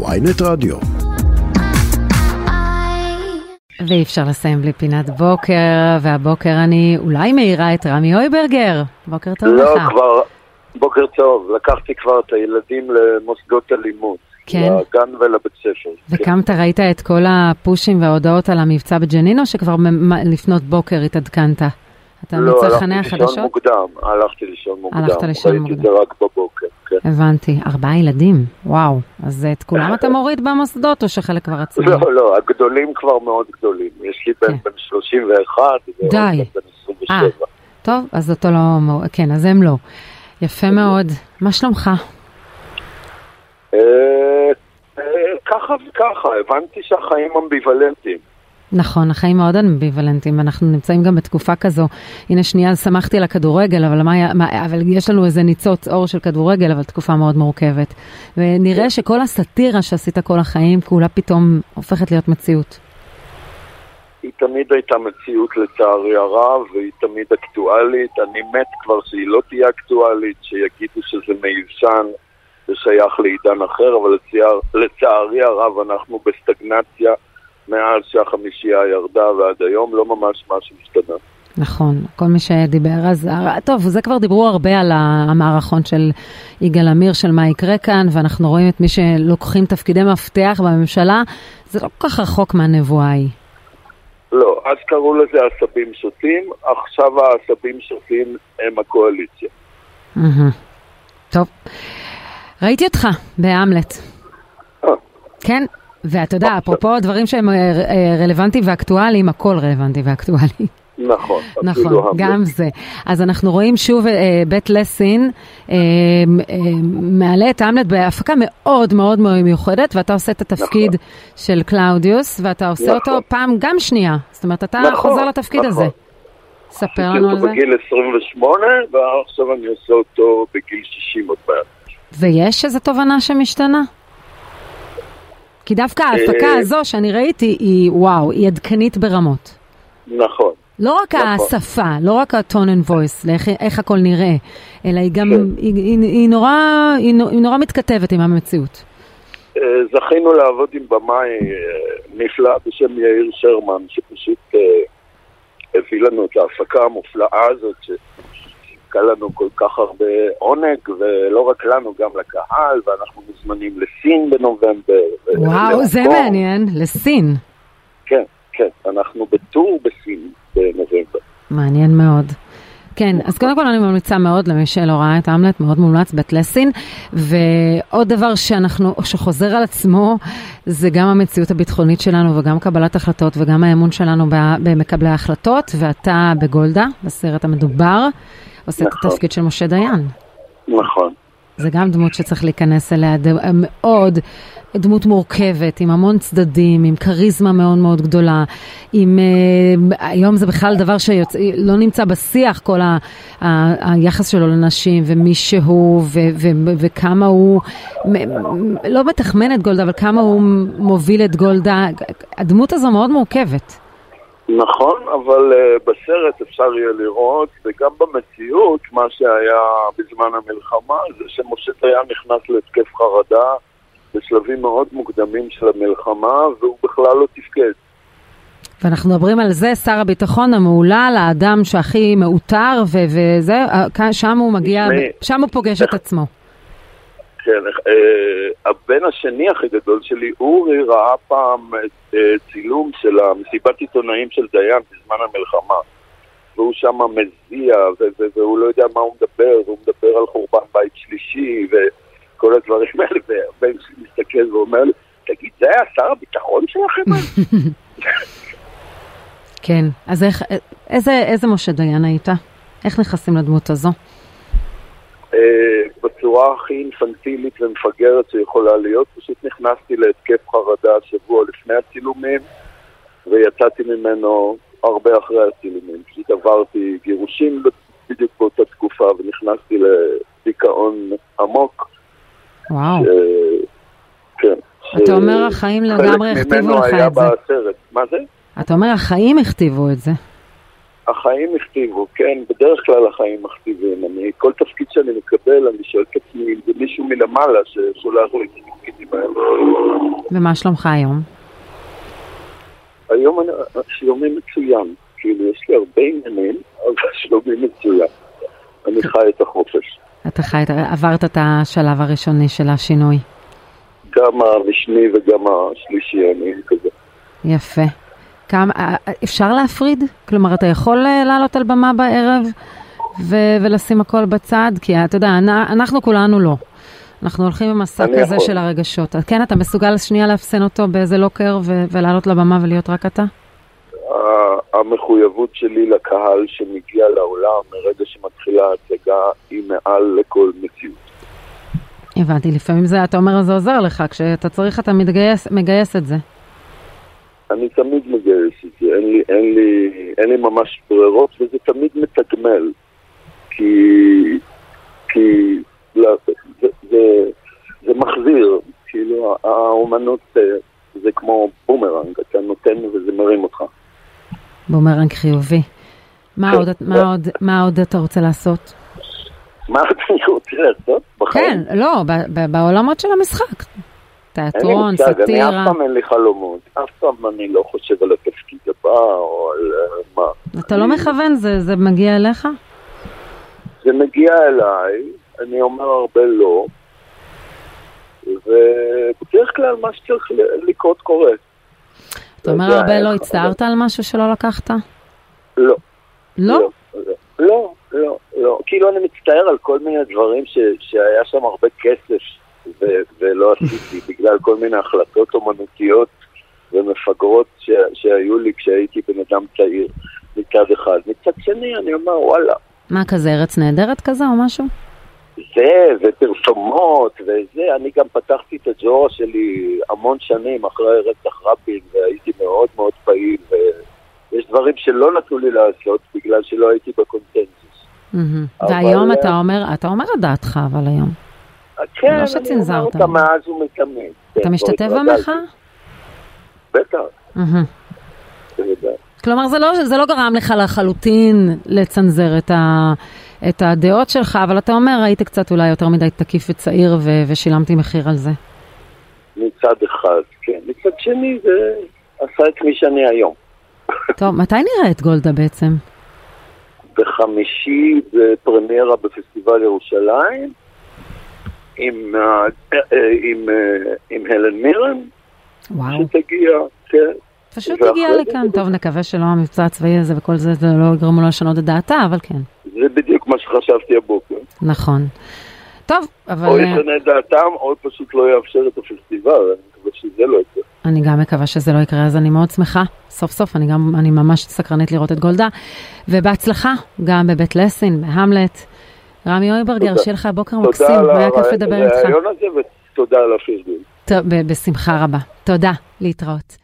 ויינט רדיו. ואי אפשר לסיים בלי פינת בוקר, והבוקר אני אולי מעירה את רמי אויברגר. בוקר טוב לא, לך. כבר, בוקר טוב, לקחתי כבר את הילדים למוסדות הלימוד. כן. לגן ולבית ספר. כן. וקמת, ראית את כל הפושים וההודעות על המבצע בג'נין, או שכבר מ- מ- לפנות בוקר התעדכנת? אתה לא, מצחני הלכתי לישון החדשות? מוקדם, הלכתי לישון מוקדם. הלכת לישון ראיתי את מוקדם. זה רק בבוקר, כן. הבנתי. ארבעה ילדים, וואו. אז את כולם אתה מוריד במוסדות, או שחלק כבר עצמם? לא, לא, הגדולים כבר מאוד גדולים. יש לי בן כן. בן 31, ועוד די. בן 27. טוב, אז אותו לא... כן, אז הם לא. יפה מאוד. מה שלומך? אה, אה, ככה וככה, הבנתי שהחיים אמביוולנטיים. נכון, החיים מאוד אמביוולנטיים, אנחנו נמצאים גם בתקופה כזו. הנה שנייה, שמחתי על הכדורגל, אבל, מה, מה, אבל יש לנו איזה ניצוץ אור של כדורגל, אבל תקופה מאוד מורכבת. ונראה שכל הסאטירה שעשית כל החיים, כולה פתאום הופכת להיות מציאות. היא תמיד הייתה מציאות לצערי הרב, והיא תמיד אקטואלית. אני מת כבר שהיא לא תהיה אקטואלית, שיגידו שזה מיושן ושייך לעידן אחר, אבל לצער, לצערי הרב אנחנו בסטגנציה מאז שהחמישייה ירדה ועד היום, לא ממש משהו השתנה. נכון, כל מי שדיבר אז, טוב, זה כבר דיברו הרבה על המערכון של יגאל עמיר, של מה יקרה כאן, ואנחנו רואים את מי שלוקחים תפקידי מפתח בממשלה, זה לא כל כך רחוק מהנבואה ההיא. לא, אז קראו לזה עשבים שוטים, עכשיו העשבים שוטים הם הקואליציה. טוב, ראיתי אותך בהמלט. אה. כן, ואתה יודע, אפרופו דברים שהם אה, אה, רלוונטיים ואקטואליים, הכל רלוונטי ואקטואלי. נכון, נכון, המלט. גם זה. אז אנחנו רואים שוב אה, בית לסין מעלה את המלט בהפקה מאוד מאוד מיוחדת, ואתה עושה את התפקיד של קלאודיוס, ואתה עושה נכון. אותו פעם גם שנייה. זאת אומרת, אתה נכון, חוזר לתפקיד נכון. הזה. ספר עשיתי לנו על אותו זה. בגיל 28, ועכשיו אני עושה אותו בגיל 60 עוד מעט. ויש איזו תובנה שמשתנה? כי דווקא ההפקה אה, הזו שאני ראיתי היא, וואו, היא עדכנית ברמות. נכון. לא רק נכון. השפה, לא רק and voice, לאיך, איך הכל נראה, אלא היא גם, כן. היא, היא, היא, נורא, היא, היא נורא מתכתבת עם המציאות. אה, זכינו לעבוד עם במאי אה, נפלא בשם יאיר שרמן, שפשוט הביא לנו את ההפקה המופלאה הזאת, שסיפקה לנו כל כך הרבה עונג, ולא רק לנו, גם לקהל, ואנחנו מוזמנים לסין בנובמבר. וואו, זה. מעניין, לסין. כן, כן, אנחנו בטור בסין בנובמבר. מעניין מאוד. כן, אז קודם כל אני ממליצה מאוד למי שלא ראה את המלט, מאוד מומלץ, בית לסין. ועוד דבר שאנחנו, שחוזר על עצמו, זה גם המציאות הביטחונית שלנו וגם קבלת החלטות וגם האמון שלנו במקבלי ההחלטות, ואתה בגולדה, בסרט המדובר, עושה את נכון. התפקיד של משה דיין. נכון. זה גם דמות שצריך להיכנס אליה, מאוד, דמות מורכבת, עם המון צדדים, עם כריזמה מאוד מאוד גדולה, עם, אה, היום זה בכלל דבר שלא נמצא בשיח, כל ה, ה, היחס שלו לנשים, ומי שהוא, ו, ו, וכמה הוא, מ, לא מתחמן את גולדה, אבל כמה הוא מוביל את גולדה, הדמות הזו מאוד מורכבת. נכון, אבל uh, בסרט אפשר יהיה לראות, וגם במציאות, מה שהיה בזמן המלחמה, זה שמשה דיין נכנס להתקף חרדה בשלבים מאוד מוקדמים של המלחמה, והוא בכלל לא תפקד. ואנחנו מדברים על זה, שר הביטחון המהולל, האדם שהכי מעוטר, ו- וזה, אה, שם הוא מגיע, שם הוא פוגש את עצמו. כן, uh, הבן השני הכי גדול שלי, אורי, ראה פעם uh, צילום של המסיבת עיתונאים של דיין בזמן המלחמה. והוא שם מזיע, ו- ו- והוא לא יודע מה הוא מדבר, והוא מדבר על חורבן בית שלישי, וכל הדברים האלה, והבן שלי מסתכל ואומר לי, תגיד, זה היה שר הביטחון שלכם? אז?" כן, אז איך, איזה, איזה משה דיין היית? איך נכנסים לדמות הזו? אה, בצורה הכי אינפנטילית ומפגרת שיכולה להיות, פשוט נכנסתי להתקף חרדה שבוע לפני הצילומים, ויצאתי ממנו הרבה אחרי הצילומים. פשוט עברתי גירושים בדיוק באותה תקופה, ונכנסתי לדיכאון עמוק. וואו, כן. אתה אומר החיים לגמרי הכתיבו לך את זה. בסרט. מה זה? אתה אומר החיים הכתיבו את זה. החיים הכתיבו, כן, בדרך כלל החיים מכתיבים. אני, כל תפקיד שאני מקבל, אני שואל את עצמי אם זה מישהו מלמעלה ששולח לי את התפקידים האלה. ומה שלומך היום? היום אני, שלומי מצוין. כאילו, יש לי הרבה עניינים, אבל שלומי מצוין. אני חי את החופש. אתה חי, עברת את השלב הראשוני של השינוי. גם הרשמי וגם השלישי, אני כזה. יפה. כמה, אפשר להפריד? כלומר, אתה יכול לעלות על במה בערב ו- ולשים הכל בצד? כי אתה יודע, אנחנו כולנו לא. אנחנו הולכים עם מסע כזה יכול. של הרגשות. כן, אתה מסוגל שנייה לאפסן אותו באיזה לוקר ו- ולעלות לבמה ולהיות רק אתה? המחויבות שלי לקהל שמגיע לעולם מרגע שמתחילה ההצגה היא מעל לכל מציאות. הבנתי, לפעמים זה, אתה אומר, זה עוזר לך, כשאתה צריך אתה מתגייס, מגייס את זה. אני תמיד מגייס את זה, אין לי, אין לי, אין לי ממש ברירות, וזה תמיד מתגמל. כי, כי לא, זה, זה, זה מחזיר, כאילו האומנות זה כמו בומרנג, אתה נותן וזה מרים אותך. בומרנג חיובי. מה, כן, עוד, מה, עוד, מה עוד אתה רוצה לעשות? מה אני רוצה לעשות? בחיים? כן, לא, בעולמות של המשחק. תיאטרון, סאטירה. אני אף פעם אין לי חלומות, אף פעם אני לא חושב על התפקיד הבא או על אה, מה. אתה לא מכוון, זה, זה מגיע אליך? זה מגיע אליי, אני אומר הרבה לא, ובדרך כלל מה שצריך לקרות קורה. אתה אומר הרבה לא, הצטערת על משהו שלא לקחת? לא. לא? לא, לא, לא. כאילו אני מצטער על כל מיני דברים שהיה שם הרבה כסף ולא עשיתי, בגלל כל מיני החלטות אומנותיות ומפגרות שהיו לי כשהייתי בן אדם צעיר מצד אחד. מצד שני אני אומר וואלה. מה כזה, ארץ נהדרת כזה או משהו? זה, ופרסומות, וזה, אני גם פתחתי את הג'ורה שלי המון שנים אחרי רצח רבין, והייתי מאוד מאוד פעיל, ויש דברים שלא נתנו לי לעשות בגלל שלא הייתי בקונצנזוס. והיום אתה אומר, אתה אומר את דעתך, אבל היום. כן, לא אני אומר אותה מאז ומתמיד. אתה משתתף במחאה? בטח. כלומר, זה לא, זה לא גרם לך לחלוטין לצנזר את, ה, את הדעות שלך, אבל אתה אומר, הייתי קצת אולי יותר מדי תקיף וצעיר ו, ושילמתי מחיר על זה. מצד אחד, כן. מצד שני, זה עשה את מי שאני היום. טוב, מתי נראה את גולדה בעצם? בחמישי בפרמיירה בפסטיבל ירושלים, עם, אה, אה, עם, אה, עם הלן מירן, וואו. שתגיע, כן. פשוט תגיע לכאן, טוב, נקווה שלא המבצע הצבאי הזה וכל זה, זה לא יגרמו לו לשנות את דעתה, אבל כן. זה בדיוק מה שחשבתי הבוקר. נכון. טוב, אבל... או ישנה את דעתם, או פשוט לא יאפשר את הפסטיבל, אני מקווה שזה לא יקרה. אני גם מקווה שזה לא יקרה, אז אני מאוד שמחה. סוף סוף, אני גם, אני ממש סקרנית לראות את גולדה. ובהצלחה, גם בבית לסין, בהמלט. רמי אויברגר, שיהיה לך בוקר מקסים, היה כיף לדבר איתך. תודה על הרעיון הזה ותודה על הפרגון. בשמחה רבה. תודה, להתראות.